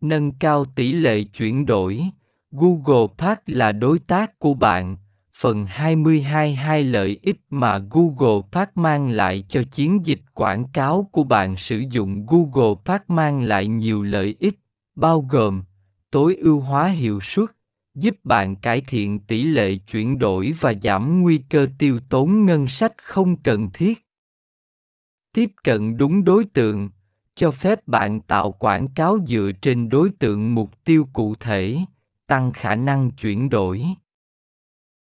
Nâng cao tỷ lệ chuyển đổi. Google Park là đối tác của bạn. Phần 22 Hai lợi ích mà Google Park mang lại cho chiến dịch quảng cáo của bạn sử dụng Google Park mang lại nhiều lợi ích, bao gồm tối ưu hóa hiệu suất, giúp bạn cải thiện tỷ lệ chuyển đổi và giảm nguy cơ tiêu tốn ngân sách không cần thiết. Tiếp cận đúng đối tượng, cho phép bạn tạo quảng cáo dựa trên đối tượng mục tiêu cụ thể, tăng khả năng chuyển đổi.